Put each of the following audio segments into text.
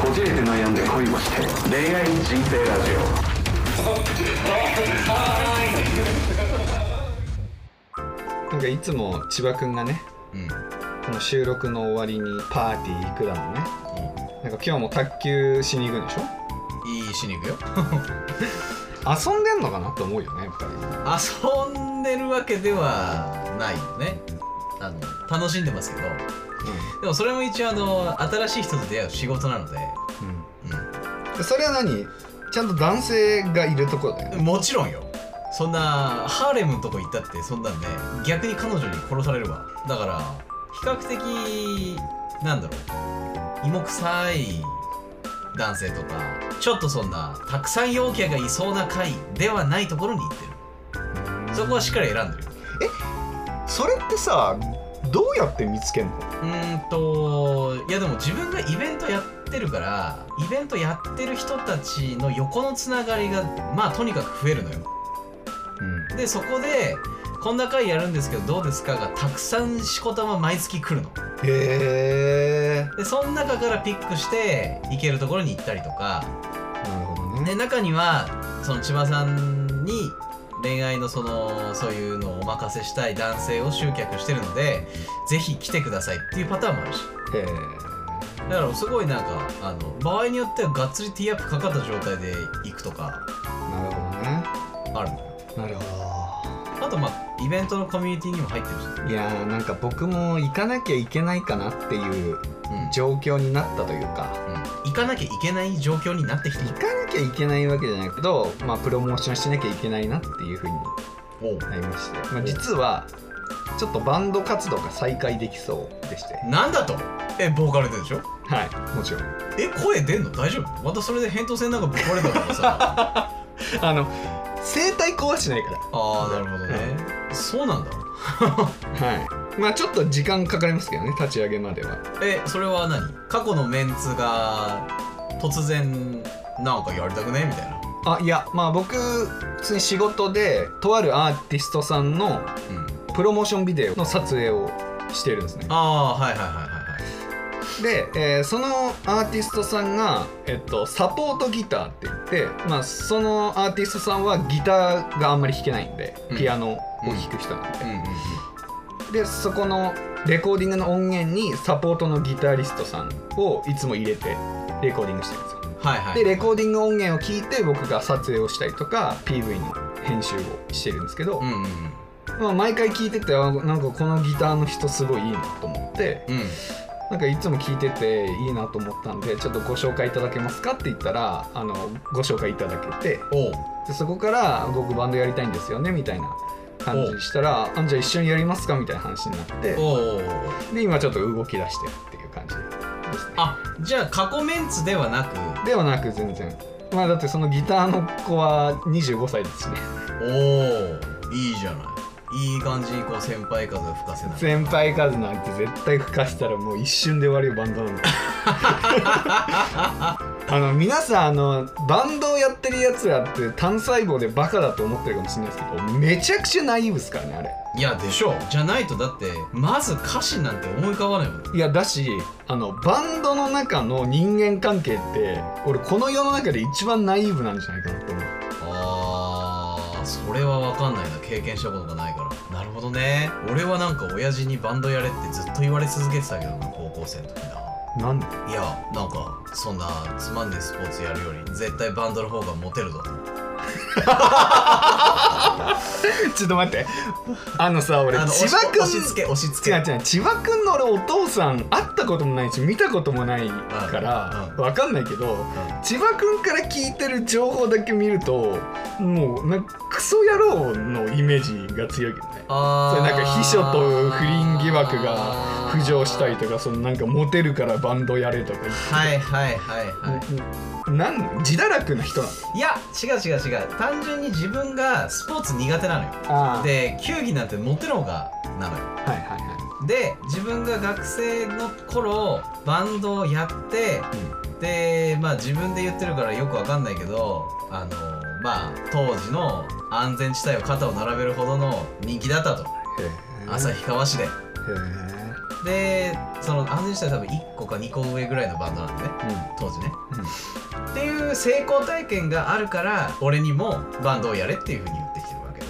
こじれて悩んで恋をして恋愛人生ラジなんかいつも千葉くんがねうんこの収録の終わりにパーティー行くだもんね。なんか今日も卓球しに行くんでしょ？いいしに行くよ。遊んでんのかなって思うよねやっぱり。遊んでるわけではないよね。あの楽しんでますけどでもそれも一応あの新しい人と出会う仕事なので、うん、うん。でそれは何？ちゃんと男性がいるところだよね。うん、もちろんよ。そんなハーレムのとこ行ったってそんなんね逆に彼女に殺されるわ。だから比較的なんだろう。芋臭い男性とかちょっとそんなたくさん陽キャがいそうな会ではないところに行ってる。そこはしっかり選んでるよ。それってさどうやって見つけんの？うーんといやでも自分がイベントやってるからイベントやってる人たちの横のつながりがまあとにかく増えるのよ。うん。でそこでこんな会やるんですけどどうですかがたくさんしこたま毎月来るの。へえでその中からピックして行けるところに行ったりとか。なるほどね。で中にはその千葉さんに恋愛のそのそういうのをお任せしたい男性を集客してるのでぜひ来てくださいっていうパターンもあるし。へえだからすごいなんかあの場合によってはがっつりティーアップかかった状態で行くとかなるほどね。あるのよ。なるほあとまあイベントのコミュニティにも入ってるし、どいやーなんか僕も行かなきゃいけないかなっていううん。状況になったというか。うん行かなきゃいけない状況になってきて行かなきゃいけないわけじゃないけど、まあ、プロモーションしなきゃいけないなっていうふうになりまして、まあ、実はちょっとバンド活動が再開できそうでして。なんだと。えボーカルででしょ？はいもちろん。え声出んの？大丈夫？またそれで扁桃腺なんかぶっ壊れたからさ。あの声帯壊してないかああなるほどね、そうなんだ。ら はいまあちょっと時間かかりますけどね立ち上げまでは。えそれは何？過去のメンツが突然なんかやりたくね？みたいな。あいやまあ僕普通に仕事でとあるアーティストさんのうん。プロモーションビデオの撮影をしてるんですね。ああはいはいはいはいはい。で、えーそのアーティストさんが、えっと、サポートギターって言って、まあ、そのアーティストさんはギターがあんまり弾けないんでうん。ピアノを弾く人なんで、でそこのレコーディングの音源にサポートのギタリストさんをいつも入れてレコーディングしてるんですよ。はいはい。でレコーディング音源を聞いて僕が撮影をしたりとか PV の編集をしてるんですけど、うんうんまあ、毎回聞いててあなんかこのギターの人すごいいいなと思ってうん。うんなんかいつも聞いてていいなと思ったんでちょっとご紹介いただけますかって言ったらあのご紹介いただけてでそこから僕バンドやりたいんですよねみたいな感じにしたらあじゃあ一緒にやりますかみたいな話になってで今ちょっと動き出してるっていう感じです。ねあじゃあ過去メンツではなく？ではなく全然。まあだってそのギターの子は25歳ですしね。おおいいじゃない。いい感じにこう先輩風を吹かせながら先輩数なんて絶対吹かしたらもう一瞬で終わるよバンドなんて あの皆さんあのバンドをやってるやつらって単細胞でバカだと思ってるかもしれないですけどめちゃくちゃナイーブですからねあれ。いやでしょじゃないとだってまず歌詞なんて思い浮かばないもん。いやだしあのバンドの中の人間関係って俺この世の中で一番ナイーブなんじゃないかなと思う。あーそれは分かんないな。経験したことがないから。なるほどね。俺はなんか親父にバンドやれってずっと言われ続けてたけどな高校生の時ななんでいやなんかそんなつまんねえスポーツやるより絶対バンドの方がモテるぞ ちょっと待って。あのさ俺あの千葉君押し付け押し付け。違う違う千葉君の俺お父さん会ったこともないし見たこともないからうんわかんないけど千葉君から聞いてる情報だけ見るともうなんかクソ野郎のイメージが強いけどね。あそれなんか秘書と不倫疑惑が浮上したりとかそのなんかモテるからバンドやれとかはいはいはいはい。なん自堕落な人なの？いや違う違う違う。単純に自分がスポーツ苦手なのよ。で球技なんて持ってる方がなのよ。はいはいはで自分が学生の頃バンドをやってでまあ自分で言ってるからよくわかんないけどあのまあ当時の安全地帯を肩を並べるほどの人気だったと。旭川市で。へでその安全地帯多分1個か2個上ぐらいのバンドなんでね。え、うん、当時ね、っていう成功体験があるから俺にもバンドをやれっていうふうに言ってきてるわけ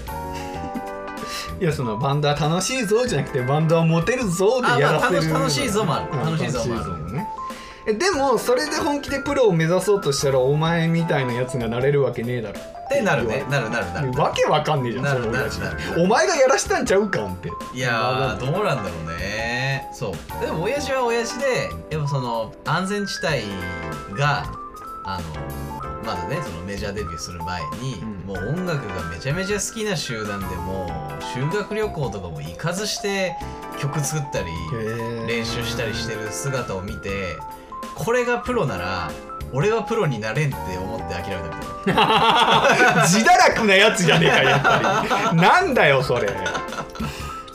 でいやそのバンドは楽しいぞじゃなくてバンドはモテるぞであやらせる。まあ楽し楽しいぞもある。うん楽しいぞもある。ね。えでもそれで本気でプロを目指そうとしたらお前みたいなやつがなれるわけねえだろ。ってなるね。なるなるなる。わけわかんねえじゃんなるなるなるお前がやらしたんちゃうかんって。いやーどうなんだろうね。そう。でも親父は親父でやっぱその安全地帯があのまだねそのメジャーデビューする前に、うん。もう音楽がめちゃめちゃ好きな集団でもう修学旅行とかも行かずして曲作ったり練習したりしてる姿を見てこれがプロなら俺はプロになれんって思って諦めたみたいな。自堕落なやつじゃねえかやっぱり。なんだよそれ。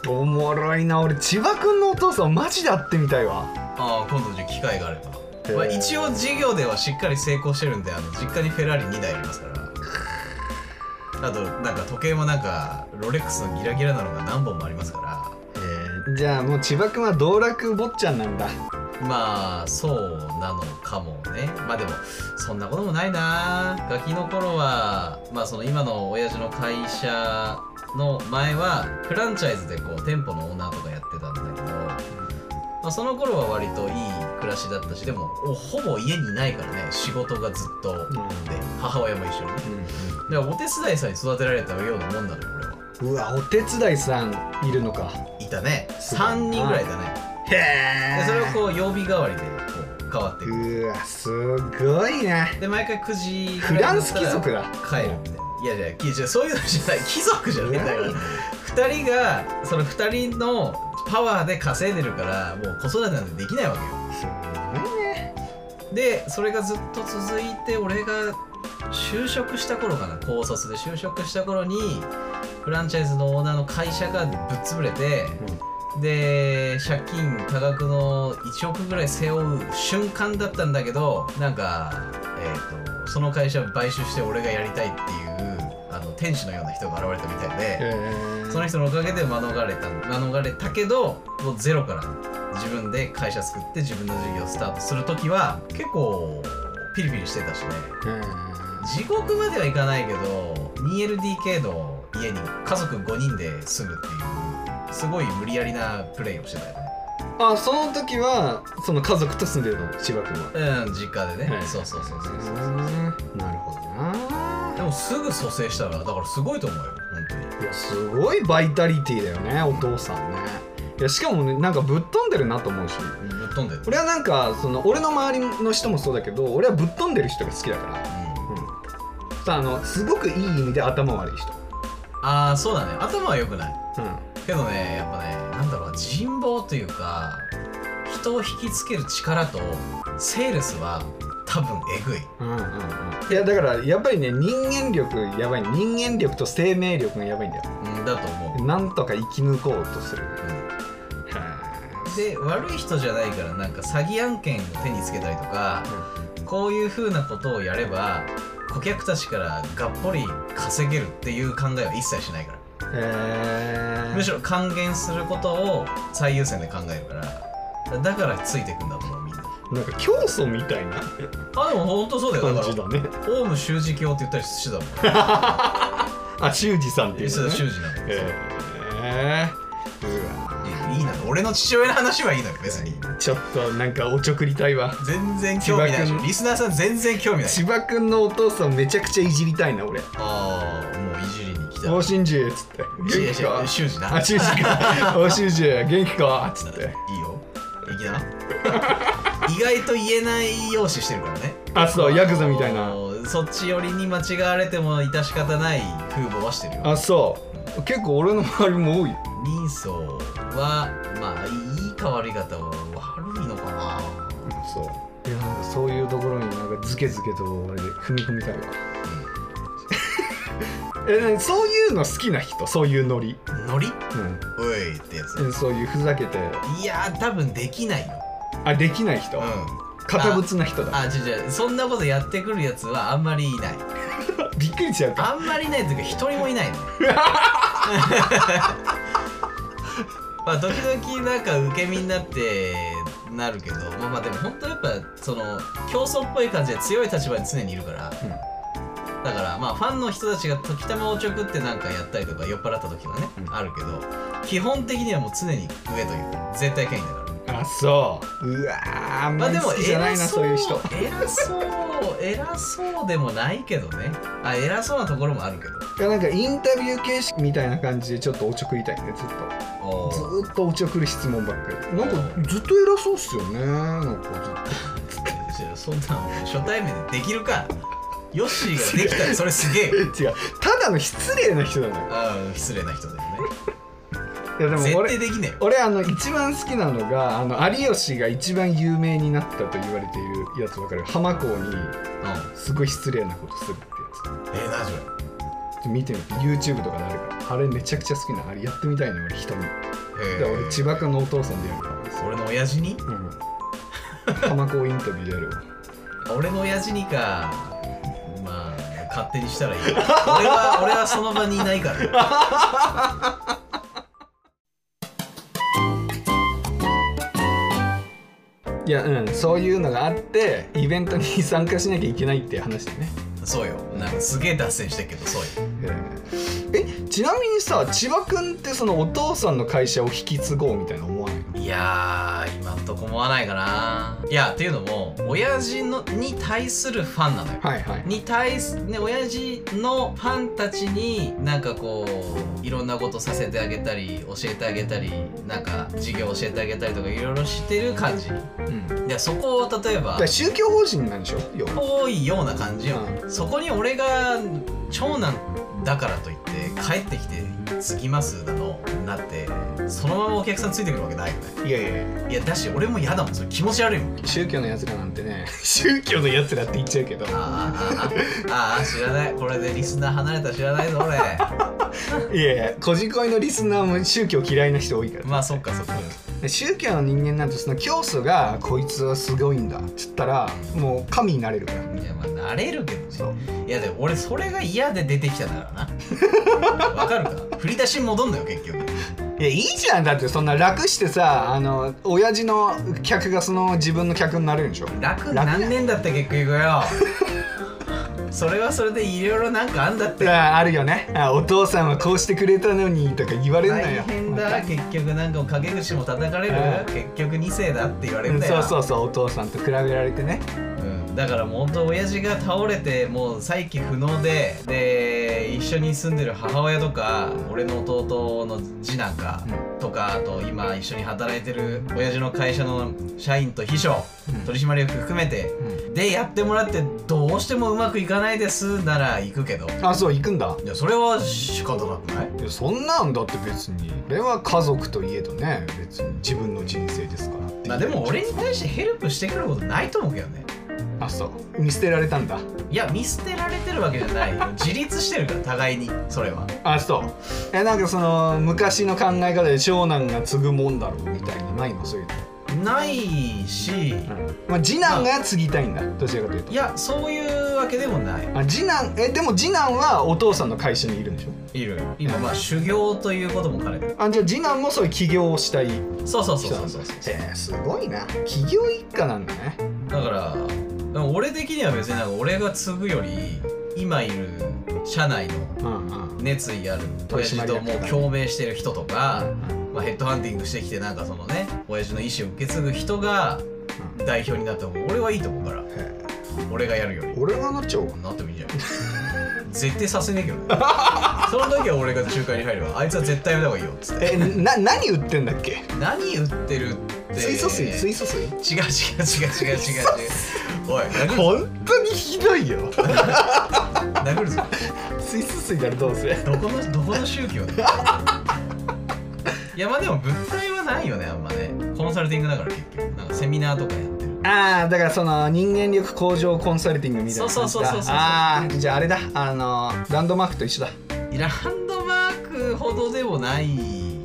おもろいな俺千葉君のお父さんマジで会ってみたいわ。ああ今度じゃあ機会があれば、まあ、一応授業ではしっかり成功してるんであの実家にフェラーリ2台ありますから。あとなんか時計もなんかロレックスのギラギラなのが何本もありますから。じゃあもう千葉君は道楽坊ちゃんなんだまあそうなのかもね。まあでもそんなこともないな。ガキの頃はまあその今の親父の会社の前はフランチャイズでこう店舗のオーナーとかやってたんだけど、まあ、その頃は割といい暮らしだったしでもおほぼ家にいないからね。仕事がずっとで、母親も一緒にね。だからお手伝いさんに育てられたようなもんなのよ俺は。うわお手伝いさんいるのか。いたね。すごい。な3人ぐらいだねへでそれをこう曜日代わりでこう変わっていく。うわすごいねで毎回9時フランス貴族だ。帰るみたいないやいやいやそういうのじゃない。貴族じゃねえんだから2人がその2人のパワーで稼いでるからもう子育てなんてできないわけよ。すごいね。でそれがずっと続いて俺が就職した頃かな。高卒で就職した頃にフランチャイズのオーナーの会社がぶっ潰れて、で借金多額の1億ぐらい背負う瞬間だったんだけどなんか、えー、とその会社を買収して俺がやりたいっていうあの天使のような人が現れたみたいで、へその人のおかげで免れた免れたけどもうゼロから自分で会社作って自分の事業をスタートする時は結構ピリピリしてたしね。地獄まではいかないけど 2LDK の家に家族5人で住むっていうすごい無理やりなプレイをしてたよね。あその時はその家族と住んでるの千葉君は。うん実家でね、はい。そうそうそうそうそうなるほどな。でもすぐ蘇生したらだからすごいと思うよ本当に。いやすごいバイタリティだよねお父さんね。いやしかもねなんかぶっ飛んでるなと思うし。ぶっ飛んでる。俺はなんかその俺の周りの人もそうだけど俺はぶっ飛んでる人が好きだから、うん、さあのすごくいい意味で頭悪い人、ああそうだね。頭は良くない。うん、けどねやっぱねなんだろうな人望というか人を引きつける力とセールスは多分えぐい。うんうんうん。いやだからやっぱりね人間力やばい。人間力と生命力がやばいんだよ。うんだと思う、なんとか生き抜こうとする。で悪い人じゃないからなんか詐欺案件を手につけたりとか、こういうふうなことをやれば顧客たちからがっぽり稼げるっていう考えは一切しないからむしろ還元することを最優先で考えるからだからついていくんだと思うみんな。なんか教祖みたいな？あでも本当そうだよ。感じだね。オウム修二教って言ったりしてたもん。あ修二さんっていうね、修二なのへえうわいいいいのよ俺の父親の話はいいのよ別に。ちょっとなんかおちょくりたいわ。全然興味ないでしリスナーさん全然興味ない。千葉君のお父さんめちゃくちゃいじりたいな俺。ああもういじりに来た。おしんじっつって。元気か？や修二な。あ修二か。お修二元気か？っつって。いいよ。いきな。意外と言えない容姿してるからね。あそうヤクザみたいな。そっち寄りに間違われても致し方ない風貌はしてるよ。あそう。結構俺の周りも多い。よ人相はまあいいか悪いかと悪いのかな。そう。いやなんかそういうところになんかズケズケと俺で踏み込みたいわえそういうの好きな人？そういうノリ。ノリ？うおいってやつ。んそういうふざけて。いやー多分できないよ。あできない人、うん。堅物な人だ。あ違う違うそんなことやってくるやつはあんまりいない。びっくりしちゃうか。あんまりいないというか一人もいないの。まあ時々なんか受け身になってなるけどまあまあでも本当やっぱその競争っぽい感じで強い立場に常にいるから、うんだからまあファンの人たちが時たまおちょくってなんかやったりとか酔っ払った時はね、うん。あるけど基本的にはもう常に上というか絶対権威だからあそう。うわーあんまあでも好きじゃないな偉そういう人。偉そう偉そうでもないけどね。あ偉そうなところもあるけど。いやなんかインタビュー形式みたいな感じでちょっとおちょくりたいねずっと。おずーっとおちょくる質問ばっかり。なんかずっと偉そうっすよねなんか そんなの初対面でできるかヨッシーができたらそれすげ え。違う。ただの失礼な人なのよ。ああ失礼な人だよね。いやでも絶俺対できねえよ。俺あの一番好きなのがあの有吉が一番有名になったと言われているやつわかる？浜港にうん。すごい失礼なことするってえー、何それ？やつ見てみて。YouTube とかであるから。あれめちゃくちゃ好きなあれやってみたいの俺人に。で俺千葉君のお父さんでやるから。俺の親父に？うん。浜港インタビューでやるわ。俺の親父にか。まあ勝手にしたらいい。俺は俺はその場にいないから。いやうんそういうのがあってイベントに参加しなきゃいけないっていう話でね。そうよ。なんかすげえ脱線してるけどそうよ。ええちなみにさ千葉君ってそのお父さんの会社を引き継ごうみたいな思わない？のいやー今んとこ思わないかな。いやっていうのも親父のに対するファンなのよ。はいはい。に対すね親父のファンたちになんかこういろんなことさせてあげたり教えてあげたりなんか授業教えてあげたりとかいろいろしてる感じ。うん。でそこを例えば宗教法人なんでしょ？多いような感じよ、うそこに俺が長男だからといって帰ってきて継ぎますだのなってそのままお客さんついてくるわけないよね。いやいやいや。いやだし俺も嫌だもんそれ気持ち悪いもん。宗教のやつらなんてね。宗教のやつらって言っちゃうけど。あーあーあー知らない。これでリスナー離れたら知らないぞ俺。いやいやこじこいのリスナーも宗教嫌いな人多いから。まあそっかそっか。で宗教の人間なんてその教祖がこいつはすごいんだっつったらもう神になれるから。いやまあ慣れるけどね。そう。いやでも俺それが嫌で出てきたならな。わかるか？振り出しに戻んのよ結局。いやいいじゃん。だってそんな楽してさあの親父の客がその自分の客になれるんでしょ。楽楽なんねえんだって結局よ それはそれでいろいろなんかあんだって。ああるよね。あお父さんはこうしてくれたのにとか言われるの大よ変だ。結局なんか陰口も叩かれる。うん。結局2世だって言われうんるんだよそうそうそう。お父さんと比べられてね。うんだからもう本当親父が倒れてもう再起不能でで一緒に住んでる母親とか俺の弟の次男か、とかあと今一緒に働いてる親父の会社の社員と秘書、うん。取締役含めて、でやってもらってどうしてもうまくいかないですなら行くけど。あそう行くんだ。いやそれは仕方なくない？いやそんなんだって別に。これは家族といえどね別に自分の人生ですからまあでも俺に対してヘルプしてくることないと思うけどねあそう。見捨てられたんだ。いや見捨てられてるわけじゃないよ。自立してるから互いにそれは。あそう。えなんかその昔の考え方で長男が継ぐもんだろうみたいなないの？そういうないし、の、まあ、次男が継ぎたいんだ。どちらかというと。いやそういうわけでもない。あ次男えでも次男はお父さんの会社にいるんでしょ？いる。今まあ修行ということも兼ねて。あじゃあ次男もそういう起業をしたいそうそうそう人なんだ。そうそうえー、すごいな。起業一家なんだね。だからでも俺的には別になんか俺が継ぐより今いる社内の熱意ある取親父ともう共鳴してる人とか、まあ、ヘッドハンティングしてきてなんかそのね親父の意思を受け継ぐ人が代表になっても俺はいいと思うから。へ俺がやるより。ー俺がなっちゃおうかな。ってもいいじゃん絶対させねえけどね。その時は俺が仲介に入ればあいつは絶対やめた方がいいよ。っつってえな何売ってんだっけ？何売ってるって。水素水？水素水？違う違う違う違う違う違う。おい殴る本当にひどいよ。殴るぞ。水素水だろどうせどこのどこの宗教だよ。いやまあでも物体はないよねあんまねコンサルティングだから結局。なんかセミナーとかやってる。ああだからその人間力向上コンサルティングみたいなそうそうそうそうそうああじゃああれだ。あのランドマークと一緒だ。ランドマークほどでもない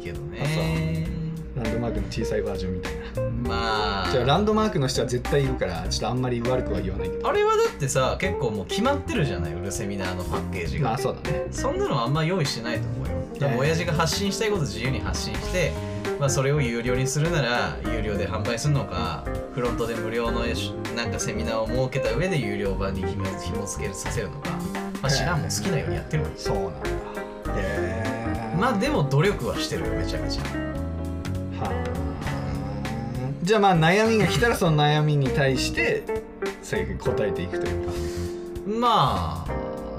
けどね。ランドマークの小さいバージョンみたいな。まあ。じゃあランドマークの人は絶対いるからちょっとあんまり悪くは言わないけど。あれはだってさ結構もう決まってるじゃない売るセミナーのパッケージが、まあそうだね。そんなのあんま用意してないと思うよ。多分親父が発信したいこと自由に発信してまあ、それを有料にするなら有料で販売するのかフロントで無料のなんかセミナーを設けた上で有料版に紐紐付けさせるのか、まあ、知らんもん好きなようにやってるわそうなんだ。へえまあでも努力はしてるよめちゃめちゃ。はあじゃあまあ悩みが来たらその悩みに対して答えていくというか。ま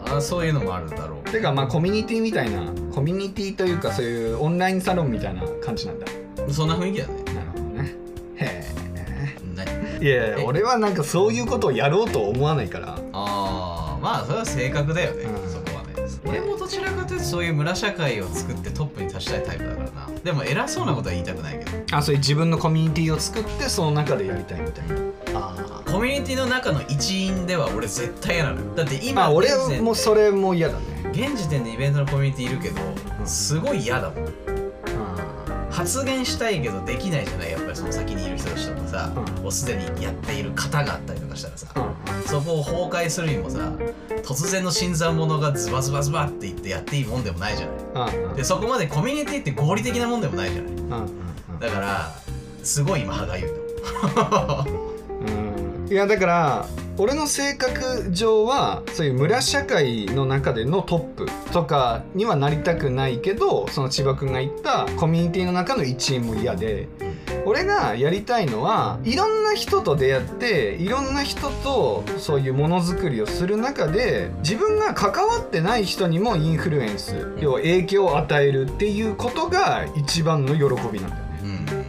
あそういうのもあるだろうてかまあコミュニティみたいなコミュニティというかそういうオンラインサロンみたいな感じなんだ。そんな雰囲気だね。なるほどね。へ何えい。やいや俺はなんかそういうことをやろうとは思わないから。ああまあそれは性格だよね、うん。そこはね。俺もどちらかというとそういう村社会を作ってトップに立ちたいタイプだからな。でも偉そうなことは言いたくないけど。あそういう自分のコミュニティを作ってその中でやりたいみたいな。あコミュニティの中の一員では俺絶対嫌なのだって今まあ俺現時点もそれも嫌だね。現時点でイベントのコミュニティいるけどうんすごい嫌だもん。発言したいけどできないじゃない？やっぱりその先にいる人たちとかさ、うん。もうすでにやっている方があったりとかしたらさ、うん。そこを崩壊するにもさ突然の新参者がズバズバズバって言ってやっていいもんでもないじゃない？うんうん。でそこまでコミュニティって合理的なもんでもないじゃない？だからすごい今歯がゆいとう。んいやだから俺の性格上はそういう村社会の中でのトップとかにはなりたくないけどその千葉君が言ったコミュニティの中の一員も嫌で俺がやりたいのはいろんな人と出会っていろんな人とそういうものづくりをする中で自分が関わってない人にもインフルエンス要は影響を与えるっていうことが一番の喜びなんだよ。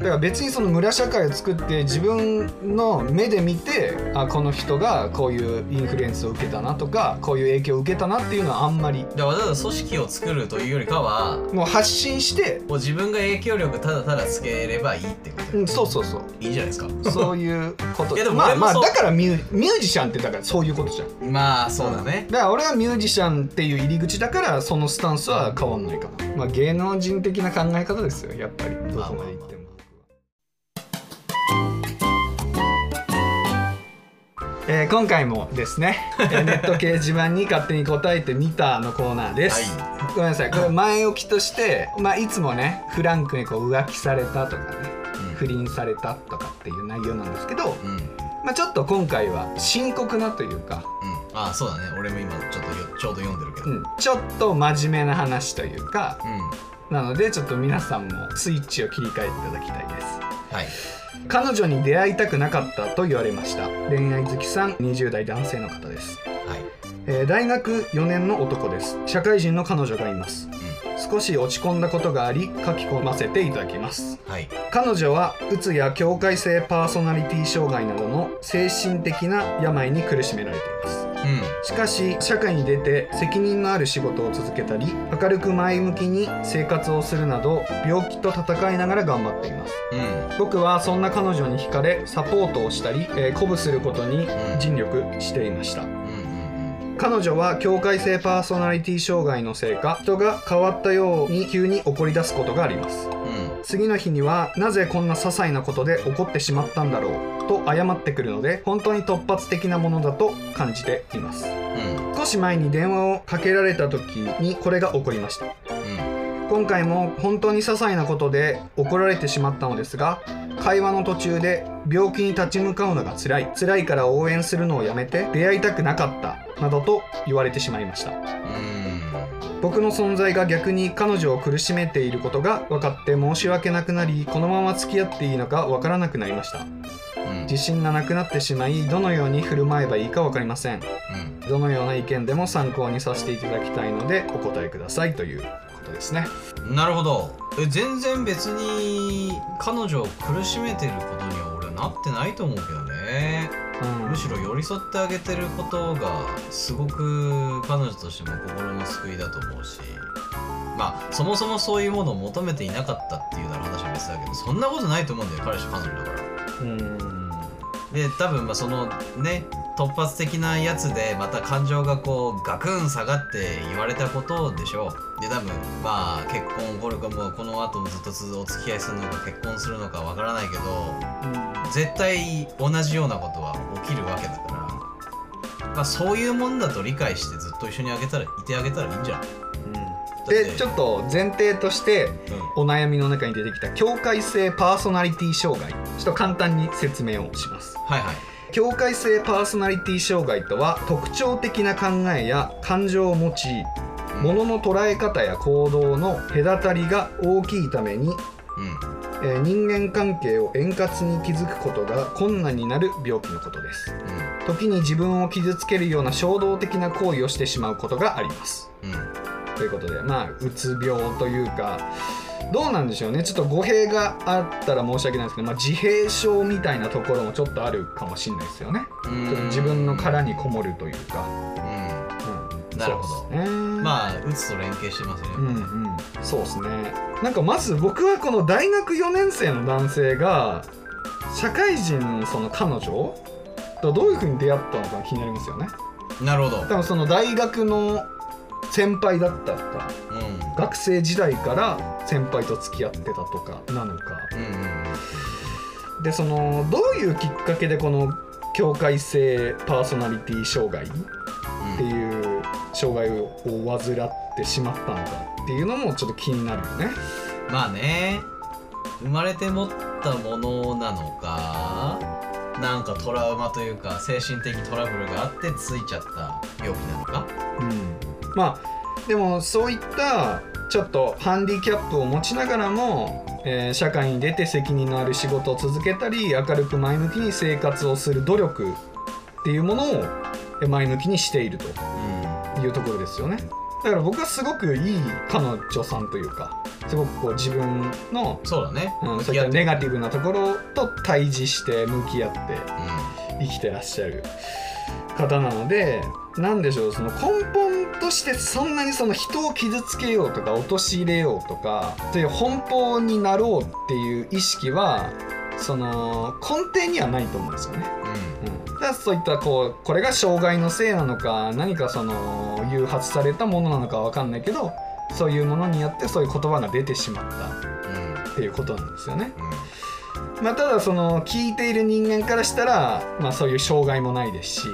だから別にその村社会を作って自分の目で見てあこの人がこういうインフルエンスを受けたなとかこういう影響を受けたなっていうのはあんまり。でわざわざ組織を作るというよりかはもう発信して、もう自分が影響力ただただつければいいってことうん、そうそうそう。いいんじゃないですか。そういうこと。いやでもまあまあだからミューミュージシャンってだからそういうことじゃん。まあそうだね。だから俺はミュージシャンっていう入り口だからそのスタンスは変わんないかな。まあ芸能人的な考え方ですよやっぱり。どこまで行っても。えー今回もですね、えーネット掲示板に勝手に答えてみたのコーナーです、ごめんなさい。これ前置きとして、まあ、いつもねフランクにこう浮気されたとかね不倫されたとかっていう内容なんですけど、うん。うんまあ、ちょっと今回は深刻なというか、うん。あそうだね。俺も今ちょっとよちょうど読んでるけど。うん、ちょっと真面目な話というかうん。なのでちょっと皆さんもスイッチを切り替えていただきたいです。はい彼女に出会いたくなかったと言われました。恋愛好きさん20代男性の方です、はい。えー大学4年の男です。社会人の彼女がいます。少し落ち込んだことがあり書き込ませていただきます。うんはい。彼女はうつや境界性パーソナリティ障害などの精神的な病に苦しめられています。うしかし社会に出て責任のある仕事を続けたり明るく前向きに生活をするなど病気と戦いながら頑張っています。んうん。僕はそんな彼女に惹かれサポートをしたり、えー鼓舞することに尽力していました彼女は境界性パーソナリティ障害のせいか人が変わったように急に怒り出すことがあります。うん。次の日にはなぜこんな些細なことで怒ってしまったんだろうと謝ってくるので本当に突発的なものだと感じています。うん。少し前に電話をかけられた時にこれが起こりました今回も本当に些細なことで怒られてしまったのですが会話の途中で病気に立ち向かうのが辛い。辛いから応援するのをやめて出会いたくなかった。などと言われてしまいました。うん。僕の存在が逆に彼女を苦しめていることが分かって申し訳なくなりこのまま付き合っていいのか分からなくなりました。うん。自信がなくなってしまいどのように振る舞えばいいか分かりません。うん。どのような意見でも参考にさせていただきたいのでお答えくださいというですね。なるほど。え全然別に彼女を苦しめてることには俺はなってないと思うけどね。うん。むしろ寄り添ってあげてることがすごく彼女としても心の救いだと思うし。まあそもそもそういうものを求めていなかったっていうなら話は別だけどそんなことないと思うんだよ彼氏彼女だから。うん。で多分まあそのね突発的なやつでまた感情がこうガクン下がって言われたことでしょう。で多分まあ結婚起こるかもうこの後もずっとつお付き合いするのか結婚するのかわからないけど絶対同じようなことは起きるわけだから、まあ、そういうもんだと理解してずっと一緒にあげたらいてあげたらいいんじゃないでちょっと前提としてうん。お悩みの中に出てきた境界性パーソナリティ障害。ちょっと簡単に説明をします。はいはい境界性パーソナリティ障害とは特徴的な考えや感情を持ち物の捉え方や行動の隔たりが大きいために、うん。えー人間関係を円滑に築くことが困難になる病気のことです。時に自分を傷つけるような衝動的な行為をしてしまうことがあります。うんうん。ということでまあうつ病というかどうなんでしょうね。ちょっと語弊があったら申し訳ないですけど、まあ、自閉症みたいなところもちょっとあるかもしれないですよね。うん。ちょっと自分の殻にこもるというか、うん、なるほど。ねまあうつと連携してますねうんうん。そうですね。なんかまず僕はこの大学4年生の男性が社会人のその彼女とどういうふうに出会ったのか気になりますよね。なるほど。多分その大学の先輩だったとかうん。学生時代から先輩と付き合ってたとかなのか。うんうんでそのどういうきっかけでこの境界性パーソナリティ障害っていう障害を患ってしまったのかっていうのもちょっと気になるよね。まあね。生まれて持ったものなのかなんかトラウマというか精神的トラブルがあってついちゃった病気なのか。うん、まあでもそういったちょっとハンディキャップを持ちながらも、えー社会に出て責任のある仕事を続けたり明るく前向きに生活をする努力っていうものをえー前向きにしているとういうところですよね。だから僕はすごくいい彼女さんというかすごくこう自分の、んそうだね。うん、そういったネガティブなところと対峙して向き合って生きてらっしゃる方なのでなんでしょうその根本としてそんなにその人を傷つけようとか陥れようとかそういう奔放になろうっていう意識はその根底にはないと思うんですよね。うん、だからそういったこうこれが障害のせいなのか何かその誘発されたものなのかわかんないけどそういうものによってそういう言葉が出てしまった。うんうん。っていうことなんですよね。うん。まあ、ただその聞いている人間からしたら、まあ、そういう障害もないですし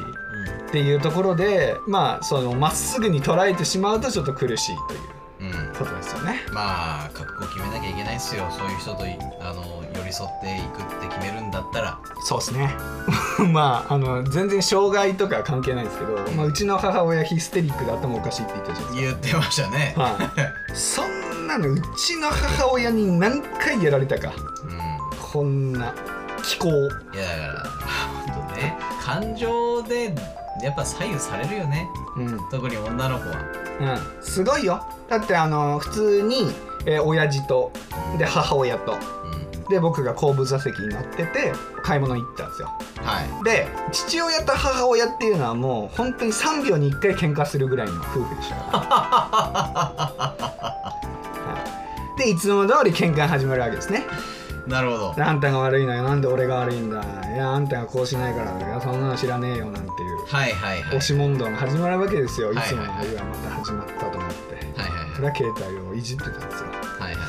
っていうところでまあそのまっすぐに捉えてしまうとちょっと苦しいといううん。うんことですよね。まあ覚悟決めなきゃいけないですよ。そういう人といあの寄り添っていくって決めるんだったら。そうですね。まああの全然障害とかは関係ないですけど、まあ、うちの母親ヒステリックで頭おかしいって言ったじゃないです言ってましたね。か。はい、そんなのうちの母親に何回やられたか。うん。こんな気候。いやだから本当ね。感情でやっぱ左右されるよね。うん。特に女の子は。うん、すごいよ。だってあの普通に、えー親父とで母親と。うん。で僕が後部座席に乗ってて買い物行ったんですよ。はい。で父親と母親っていうのはもう本当に3秒に1回喧嘩するぐらいの夫婦でしたから、はい。でいつも通り喧嘩始まるわけですねなるほど。あんたが悪いのよ。なんで俺が悪いんだ。いやあんたがこうしないから。いやそんなの知らねえよ。なんていう。はいはいはい。押し問答が始まるわけですよ。いつものはいはまた始まったと思って。はいはいそれは携帯をいじってたんですよ。はいはい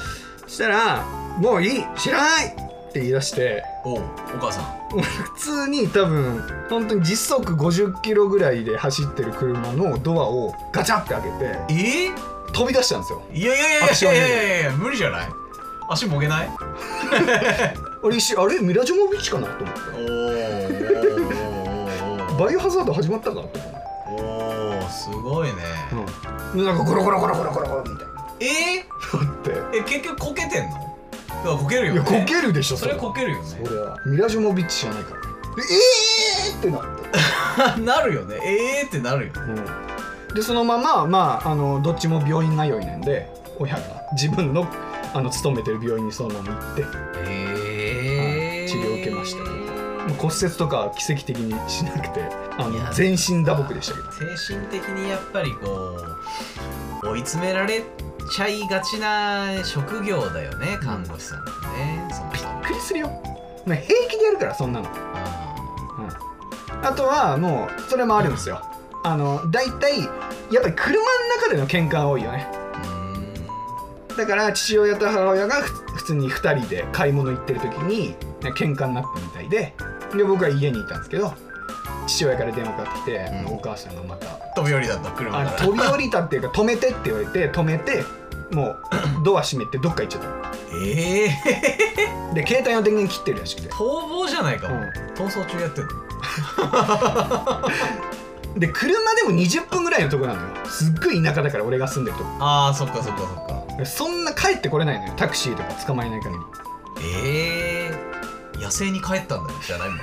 そしたら「もういい知らない!」って言い出して。おうお母さん。普通に多分本当に時速50キロぐらいで走ってる車のドアをガチャって開けてえ？ー、飛び出したんですよ。いやいやいやいやいやいや無理じゃない？足もげない？俺一瞬あれミラ・ジョモビッチかなと思って。おー。バイオハザード始まったかと思って、おーすごいね。うん、なんかゴロゴロゴロゴロゴロゴロみたいな。え？なって。ー、え結局こけてんの？だからこけるよいやねこけるでしょそれ。こけるよね。それは。ミラ・ジョモビッチじゃないから。ねでえーってなって。なるよね。えーってなるようん。でそのまままああのどっちも病院通いなんで親が自分のあの勤めてる病院にそのまま行ってえー、治療を受けました。骨折とかは奇跡的にしなくてあの全身打撲でしたけど。精神的にやっぱりこう追い詰められちゃいがちな職業だよね看護師さんってね、びっくりするよ。まあ平気でやるからそんなの、あうん、あとはもうそれもあるんですよ。あの大体やっぱり車の中での喧嘩が多いよねだから父親と母親がふ普通に2人で買い物行ってる時にね喧嘩になったみたいでで僕は家にいたんですけど父親から電話かかってきて、うんお母さんがまた飛び降りたんだ車あから。飛び降りたっていうか止めてって言われて止めてもう ドア閉めてどっか行っちゃっええたで携帯の電源切ってるらしくて。逃亡じゃないかも、う。ん。逃走中やってんの。で車でも20分ぐらいのとこなのよ。すっごい田舎だから俺が住んでるとああそっかそっかそっかそんな帰ってこれないのよタクシーとか捕まえない限り。ええ野生に帰ったんだよじゃないもん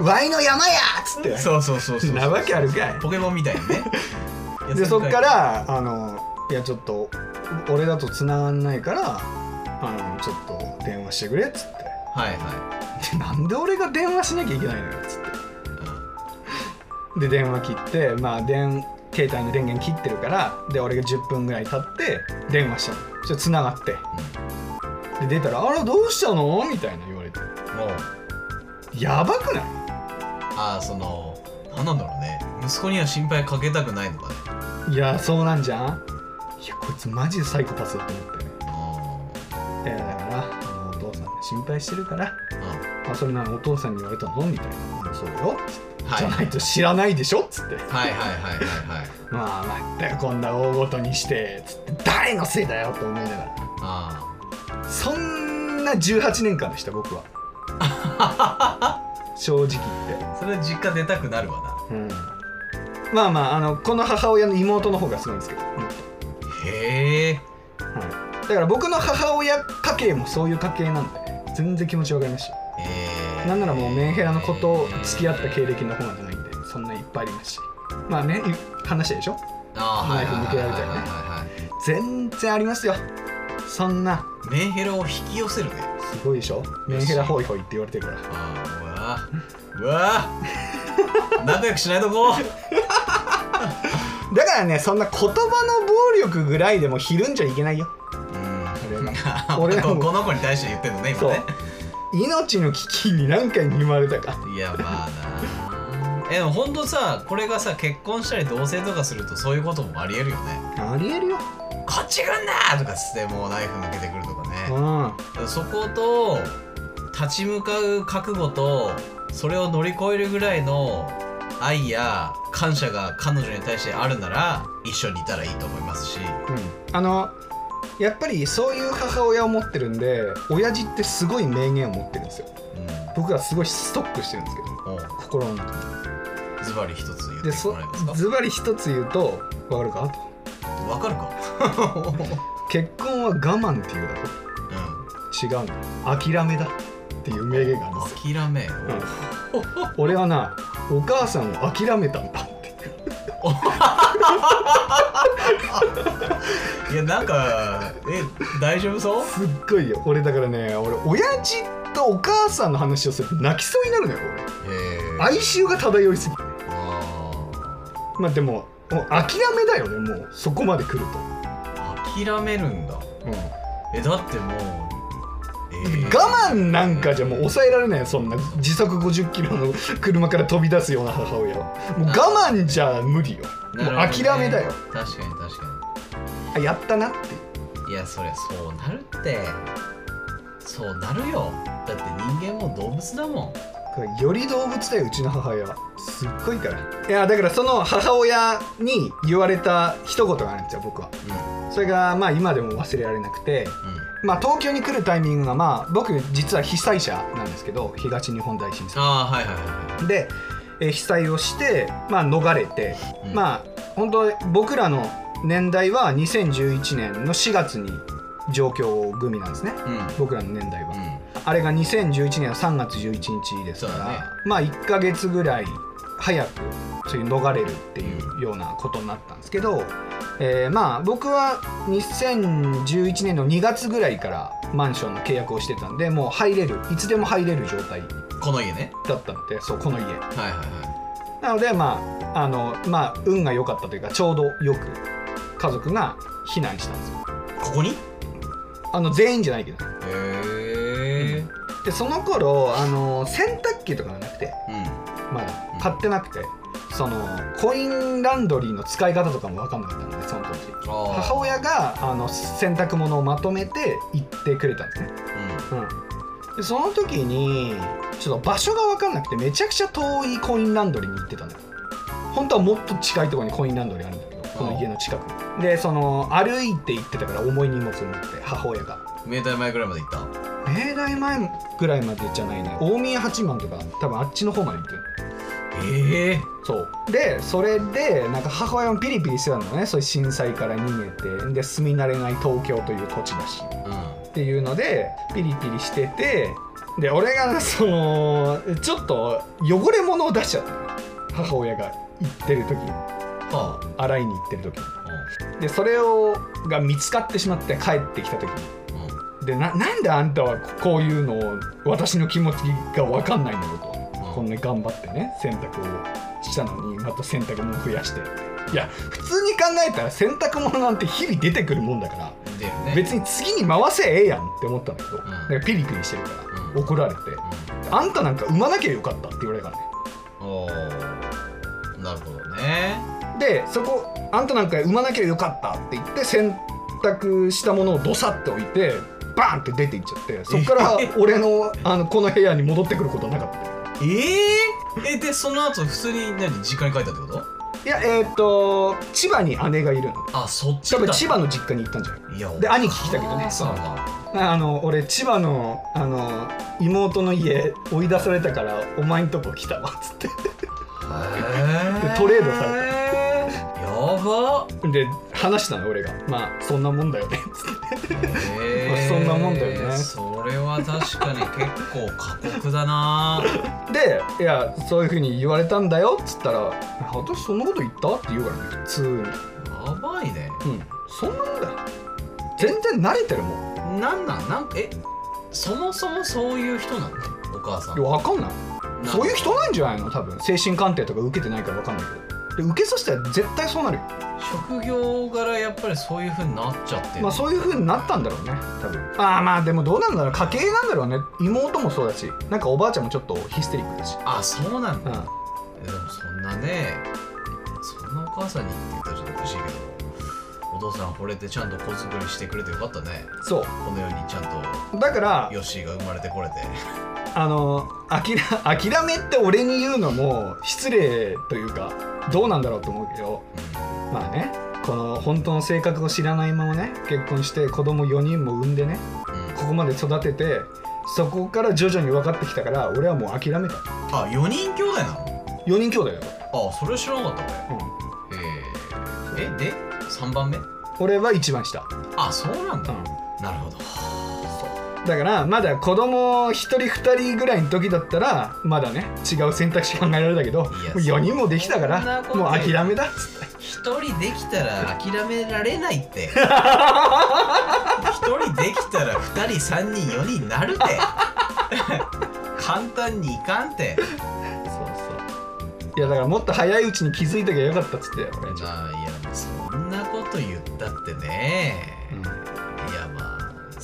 ワイの山やっつって。そうそうそうそうなわけあるかい。ポケモンみたいにね。でそっからあのいやちょっと俺だと繋がんないからあのちょっと電話してくれっつって。はいはでなんで俺が電話しなきゃいけないのよっつって。い、うん。で電話切ってまあ電携帯の電源切ってるからで俺が10分ぐらい経って電話したの。そしたら繋がって。で出たら「あらどうしたの?」みたいな言われて。もう。やばくない？ああその何なんだろうね。息子には心配かけたくないのかね。いやそうなんじゃん。いやこいつマジでサイコパスだと思ってういやだからあのお父さんが心配してるから。んうん。あそれなのお父さんに言われたの？みたいな「そうよ」はいじゃないと知らないでしょっつって。はいはいはいはいはい「まあまったよこんな大ごとにして」つって「誰のせいだよ」と思いながら。あそんな18年間でした僕は。正直言って、あそれ実家出たくなるわな。うん、まあまああのこの母親の妹の方がすごいんですけど、へえ。とはい、だから僕の母親家系もそういう家系なんでね。全然気持ちわかりました。えー、なんならもうメンヘラの子と付き合った経歴の方がじゃないんでそんないっぱいありますし。まあねい話でしょ？ナイフ向けられたよね。は全然ありますよ。そんな。いメンヘラを引き寄せるね。すごいでしょ？メンヘラホイホイって言われてるから。ああうわー。うわー。仲良くしないとこ。だからねそんな言葉の暴力ぐらいでもひるんじゃいけないよ。うん。俺はこもう。この子に対して言ってんのね今ね命の危機に何回見舞われたか。いやまあな。えでもほんとさこれがさ結婚したり同棲とかするとそういうこともありえるよね。ありえるよ。こっち来んなとかつってもうナイフ向けてくるとかね。うん。そこと立ち向かう覚悟とそれを乗り越えるぐらいの愛や感謝が彼女に対してあるなら一緒にいたらいいと思いますし。うん。あのやっぱりそういう母親を持ってるんで親父ってすごい名言を持ってるんですよ。僕はすごいストックしてるんですけどうん。お心の中に。ズバリ一つ言ってもらえますか？ズバリ一つ言うとわかるか？わかるか？結婚は我慢っていうだろう違うんだ諦めだっていう名言があるんです諦め俺はなお母さんを諦めたんだって いやなんかえ大丈夫そう？すっごいよ。俺だからね俺親父とお母さんの話をすると泣きそうになるのよ俺哀愁が漂いすぎて。あまあでももう諦めだよねもう。そこまで来ると、ー諦めるんだ。うん。えだってもう、えー。我慢なんかじゃもう抑えられないよそんな。時速50キロの車から飛び出すような母親は。もう我慢じゃ無理よ諦めだよ。確かに確かあやったなって。にいやそりゃそうなるって。そうなるよ。だって人間も動物だもん。より動物だようちの母親。はすっごいから。いやだからその母親に言われた一言があるんですよ僕は。うん。それがまあ今でも忘れられなくて。うん。まあ東京に来るタイミングがまあ僕実は被災者なんですけど東日本大震災。ああはいはいはいはで、えー被災をして、まあ、逃れて、うん。まあ本当僕らの年代は2011年の4月に上京組なんですね。いうん。僕らの年代は、うん。あれが2011年の3月11日ですから、ね。まあ1ヶ月ぐらい早くそういう逃れるっていうようなことになったんですけど、えーまあ僕は2011年の2月ぐらいからマンションの契約をしてたんでもう入れるいつでも入れる状態この家ね。だったのでそうこの家。はいはいはい。なのでまああのまあ運が良かったというかちょうどよく家族が避難したんですよ。ここに？へあの全員じゃないけど。えでその頃あの洗濯機とかがなくてうん。まだ買ってなくてそのコインランドリーの使い方とかも分かんなかったのでその当時。母親があの洗濯物をまとめて行ってくれたんですね、うん。うん、でその時にちょっと場所が分かんなくてめちゃくちゃ遠いコインランドリーに行ってたのよ。本当はもっと近いところにコインランドリーあるんだけどこの家の近くに。でその歩いて行ってたから重い荷物を持って母親が。明大前ぐらいまで行った？明大前ぐらいまでじゃないね。大宮八幡とか多分あっちの方まで行ってるええそう。でそれでなんか母親もピリピリしてたんだね。そういう震災から逃げて。で住み慣れない東京という土地だし。うっていうのでピリピリしててで俺がそのちょっと汚れ物を出しちゃったの母親が行ってる時。にん。は洗いに行ってる時に。あでそれをが見つかってしまって帰ってきた時に。うん。でななんであんたはこういうのを私の気持ちが分かんないのよと、うん。こんな頑張ってね洗濯をしたのにまた洗濯物増やして。いや普通に考えたら洗濯物なんて日々出てくるもんだから出るね。別に次に回せええやんって思ったんだけど、ん。なんかピリピリしてるから、うん。怒られて、あんたなんか産まなきゃよかったって言われたからねうんおー。なるほどね。でそこあんたなんか産まなきゃよかったって言って洗濯したものをどさって置いてバーンって出ていっちゃってそっから俺のあのこの部屋に戻ってくることはなかった。えええでその後普通に何？実家に帰ったってこと？いやえーっと千葉に姉がいるの。あそっちだ多分千葉の実家に行ったんじゃない？いやで兄貴来たけどねお母さんはあの俺千葉のあの妹の家追い出されたからお前んとこ来たわっつって。トレードされた。やば。で話したの俺が。まあそんなもんだよねっつってそんなもんだよね。それは確かに結構過酷だな。でいやそういうふうに言われたんだよ。っつったら「私そんなこと言った?」って言うからね普通に。うんやばいね。そんなもんだよ。全然慣れてるもん。なんなん？なんえそもそもそういう人なの？お母さん。いや分かんない。なそういう人なんじゃないの？多分。精神鑑定とか受けてないから分かんないけどで受けさせたら絶対そうなるよ。職業柄やっぱりそういう風になっちゃってる。まあそういう風になったんだろうね多分。ああまあでもどうなんだろう。家系なんだろうね。妹もそうだしなんかおばあちゃんもちょっとヒステリックだし。あそうなんだ。うん。えでもそんなねそんなお母さんにって言ったらちょっとおかしいけどお父さん惚れてちゃんと子作りしてくれてよかったね。そう。この世にちゃんとだからヨッシーが生まれてこれて。あの諦諦めって俺に言うのも失礼というかどうなんだろうと思うけどまあねこの本当の性格を知らないままね結婚して子供4人も産んでねここまで育ててそこから徐々に分かってきたから俺はもう諦めた。あ4人兄弟なの？4人兄弟だよ、あそれ知らなかった。俺うん、えー、えで？3番目？俺は一番下、あそうなんだ、うん、なるほどだからまだ子供1人2人ぐらいの時だったらまだね違う選択肢考えられたけどもいやう4人もできたからもう諦めだっつって。一人できたら諦められないって。一人できたら二人三人四人なるって。簡単にいかんって。そうそう。いやだからもっと早いうちに気づいときゃよかったっつって俺じゃまあいやそんなこと言ったってね、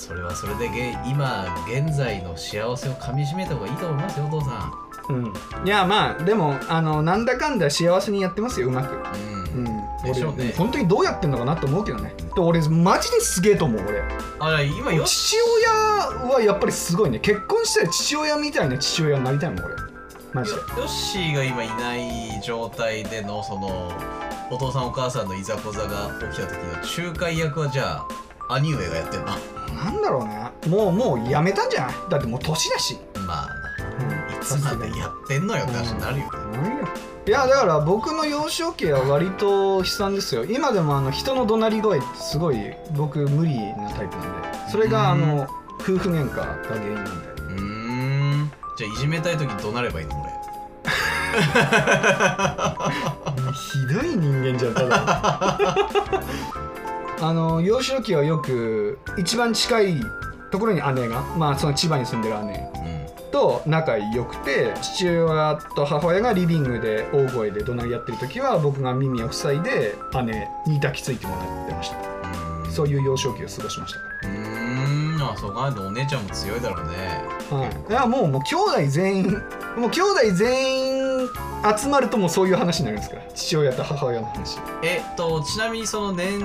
それはそれでげ今現在の幸せをかみしめた方がいいと思いますよお父さうん、いやまあでもあのなんだかんだ幸せにやってますようまく。ん。ううん、んでしょうね。俺本当にどうやってんのかなと思うけどね。で俺マジですげえと思う俺。あ今よ父親はやっぱりすごいね。結婚したら父親みたいな父親になりたいもん俺。マジで。よヨッシーが今いない状態でのそのお父さんお母さんのいざこざが起きた時の仲介役はじゃあ兄上がやってんの？なんだろうね。もうもうやめたんじゃない？だってもう年だし、まあうん。ないつまでやってんのよって話になるよね、いやだから僕の幼少期は割と悲惨ですよ。今でもあの人の怒鳴り声ってすごい僕無理なタイプなんで。それがあうん。の夫婦喧嘩が原因なんでうーん。じゃあいじめたい時どうなればいいの俺ひどい人間じゃんただ あの幼少期はよく一番近いところに姉がまあその千葉に住んでる姉うん。と仲良くて父親と母親がリビングで大声で怒鳴り合ってる時は僕が耳を塞いで姉に抱きついてもらってました。うん。そういう幼少期を過ごしました。うーん。あそう考えるとお姉ちゃんも強いだろうね。はい、いやもうもう兄弟全員もう兄弟全員集まるともうそういう話になるんですか？ら父親と母親の話。えっとちなみにその年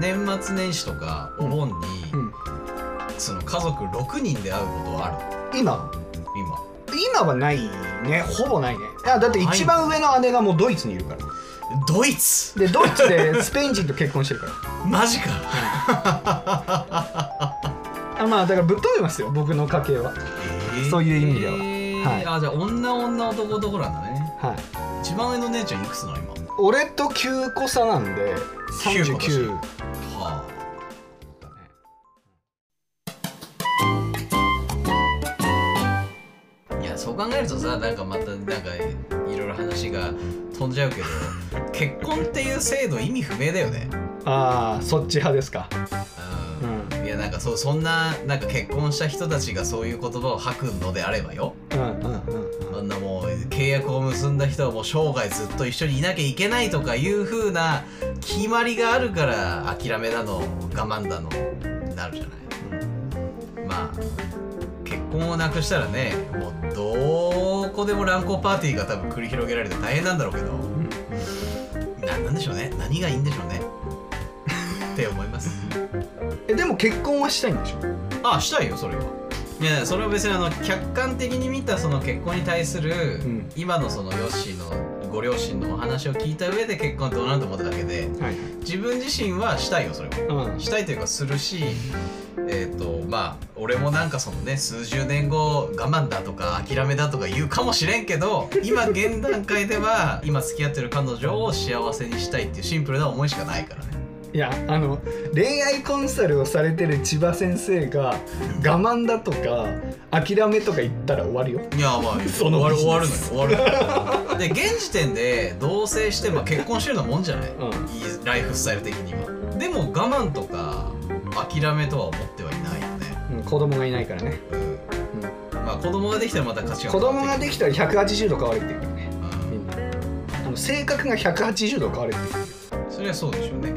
年末年始とかお盆に、うん。その家族6人で会うことはある。今？今。今はないね。ほぼないね。だって一番上の姉がもうドイツにいるから。ドイツ？でドイツでスペイン人と結婚してるから。マジか。あまあだからぶっ飛べますよ。僕の家系は。そういう意味では。はい。あじゃあ女女男男なんだねはい。一番上の姉ちゃんいくつなの今？俺と9個差なんで9個年39はあいやそう考えるとさなんかまたなんかいろいろ話が飛んじゃうけど結婚っていう制度意味不明だよね。ああそっち派ですか。うん。いやなんかそうそんななんか結婚した人たちがそういう言葉を吐くのであればよ。うんうんうんうんそんなもう契約を結んだ人はもう生涯ずっと一緒にいなきゃいけないとかいう風な決まりがあるから諦めだの我慢だのなるじゃない、まあ結婚をなくしたらねもうどこでも乱交パーティーが多分繰り広げられて大変なんだろうけどななんでしょうね？何がいいんでしょうね？って思います。えでも結婚はしたいんでしょ？あしたいよそれはいやそれは別にあの客観的に見たその結婚に対する、ん。今のそのヨッシーのご両親のお話を聞いた上で結婚どうなると思っただけではい自分自身はしたいよそれは。うん。したいというかするしえっ、とまあ俺もなんかそのね数十年後我慢だとか諦めだとか言うかもしれんけど今現段階では今付き合ってる彼女を幸せにしたいっていうシンプルな思いしかないからねいやあの恋愛コンサルをされてる千葉先生が我慢だとか諦めとか言ったら終わるよ。いやまあ その終わる終わるのよ終わるのよ。で現時点で同棲して、まあ、結婚してるようなもんじゃない、うん。いいライフスタイル的には。でも我慢とか諦めとは思ってはいないよね。うん子供がいないからね。うん、まあ子供ができたらまた価値観子供ができきたら180度変わるっていうからねうみん。なあの性格が180度変わるっていう。んそれはそうでしょうね、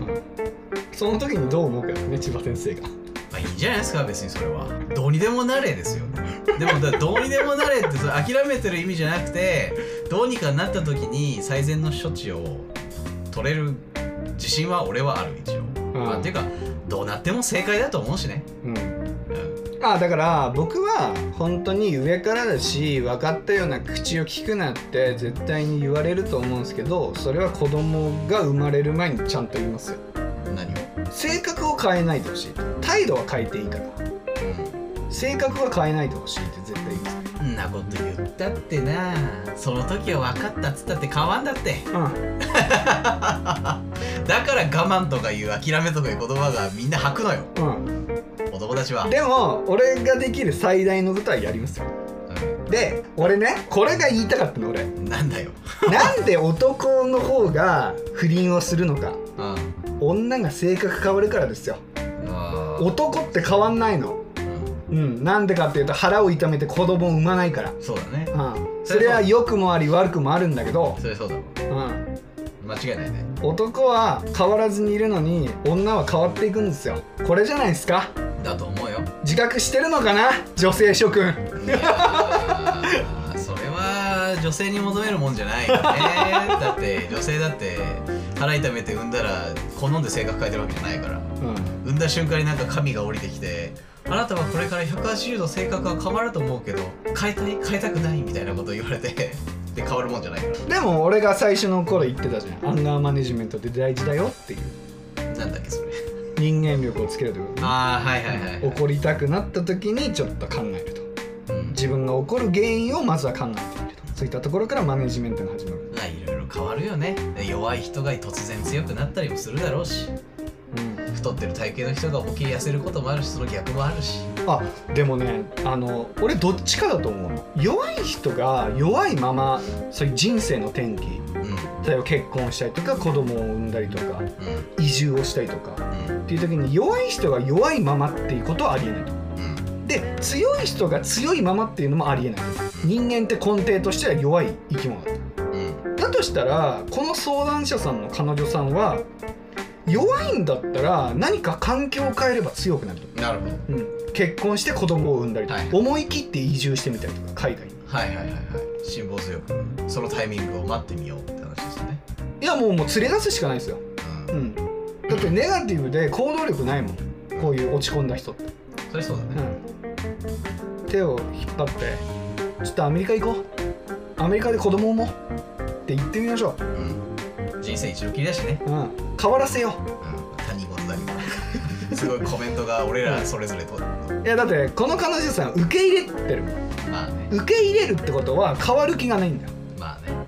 その時にどう思うかよね千葉先生が。まあいいんじゃないですか別にそれは。どうにでもなれですよね。でもだどうにでもなれってそれ諦めてる意味じゃなくてどうにかなった時に最善の処置を取れる自信は俺はある一応、うん。まあ、っていうかどうなっても正解だと思うしね。うん。うん。あだから僕は本当に上からだし分かったような口を聞くなって絶対に言われると思うんですけどそれは子供が生まれる前にちゃんと言いますよ性格を変えないでほしい態度は変えていいから。性格は変えないでほしいって絶対言いますう。んんなこと言ったってな。その時は分かったっつったって変わんだって。だから我慢とかいう諦めとかいう言葉がみんな吐くのよ。うん。うん男たちは。でも俺ができる最大の舞台やりますよ。で俺ねこれが言いたかったの俺。うんなんだよ。なんで男の方が不倫をするのか。うん女が性格変わるからですよ。男って変わんないの。うん。うん。なんでかっていうと腹を痛めて子供を産まないから。そうだね。うん。それは良くもあり悪くもあるんだけど、それそうだわうん、間違いないね。男は変わらずにいるのに女は変わっていくんですよ。これじゃないですか？だと思うよ。自覚してるのかな？女性諸君。それは女性に求めるもんじゃないよね。だって女性だって腹痛めて産んだら好んで性格変えてるわけじゃないから。うん。産んだ瞬間になんか神が降りてきてあなたはこれから180度性格は変わると思うけど変えたい？変えたくないみたいなこと言われてで変わるもんじゃないかでも俺が最初の頃言ってたじゃん。アンガーマネジメントって大事だよっていう。らなんだっけそれ。人間力をつけるということね。ああはいはいはい、怒りたくなった時にちょっと考えると。うん。自分が怒る原因をまずは考えてみると。そういったところからマネジメントが始まる、変わるよね。弱い人が突然強くなったりもするだろうし。うん、太ってる体型の人が起き痩せることもあるしその逆もあるし。あでもねあの俺どっちかだと思うの。弱い人が弱いままそういう人生の転機。うん。例えば結婚したりとか子供を産んだりとかうん。移住をしたりとか。うん。っていう時に弱い人が弱いままっていうことはありえないと。うん。で強い人が強いままっていうのもありえない。人間って根底としては弱い生き物。だとしたらこの相談者さんの彼女さんは弱いんだったら何か環境を変えれば強くなると、なるほど。うん、結婚して子供を産んだりとか、はい思い切って移住してみたりとか海外に。はいはいはいはい。辛抱強くそのタイミングを待ってみようって話ですね。いやもうもう連れ出すしかないですよ、ううん。ん、だってネガティブで行動力ないもん。こういう落ち込んだ人って、それそうだね。うん、っ手を引っ張ってちょっとアメリカ行こう。アメリカで子供もうって言ってみましょう。ん。人生一度きりだしね、う、うん、変わらせよう。ん、他人事だけど すごいコメントが俺らそれぞれと。ういやだってこの彼女さん受け入れてるまあね。受け入れるってことは変わる気がないんだよ。まあね。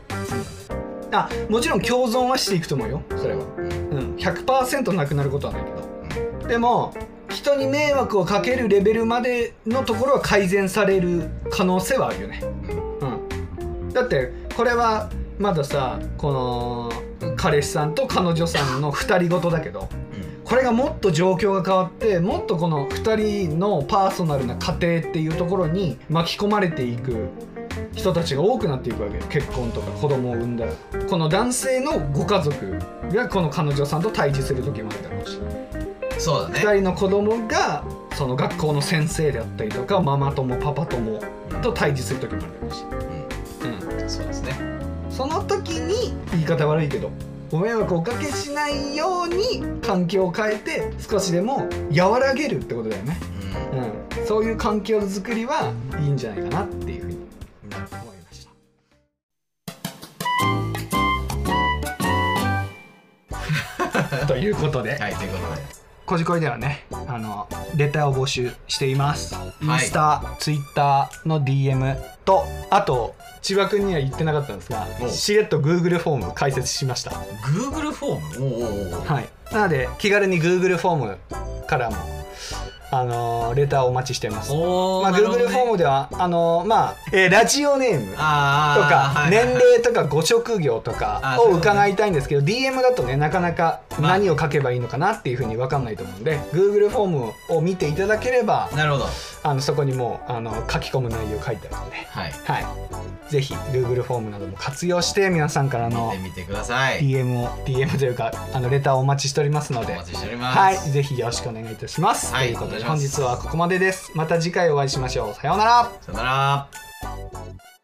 あもちろん共存はしていくと思うよ。それは。うん。うん。100%なくなることはないけど。でも人に迷惑をかけるレベルまでのところは改善される可能性はあるよね。うん。うん。だってこれはまださこの彼氏さんと彼女さんの2人ごとだけどこれがもっと状況が変わってもっとこの2人のパーソナルな家庭っていうところに巻き込まれていく人たちが多くなっていくわけよ。結婚とか子供を産んだら。この男性のご家族がこの彼女さんと対峙する時もあるだろうし。うんそうだね。2人の子供がその学校の先生であったりとかママ友パパ友と対峙する時もあるだろうし、うん、うん。そうですねその時に言い方悪いけどご迷惑をおかけしないように環境を変えて少しでも和らげるってことだよね、うん。うん、そういう環境づくりはいいんじゃないかなっていうふうに思いました。ということで、はいということで。こじこいではねあのレターを募集しています。インはいスタ、ツイッターの DM とあと千葉君には言ってなかったんですがおしれっと Google フォーム開設しました。Google フォーム？おうおうおう。はい。なので気軽に Google フォームからもあのレターをお待ちしてます。まあ、Google ね。フォームではあのまあ、えーラジオネームとあかー年齢とかご職業とかを伺いたいんですけど DM だとねなかなかまあ何を書けばいいのかなっていうふうに分かんないと思うんで Google フォームを見ていただければなるほど。あのそこにもうあの書き込む内容書いてあるので、はい。はい、ぜひ Google フォームなども活用して皆さんから見のてみてください。DM を DM というかあのレターをお待ちしておりますのおで待ちしております。はい、ぜひよろしくお願いいたします。はい。ということで本日はここまでです。また次回お会いしましょう。さようなら。さようなら。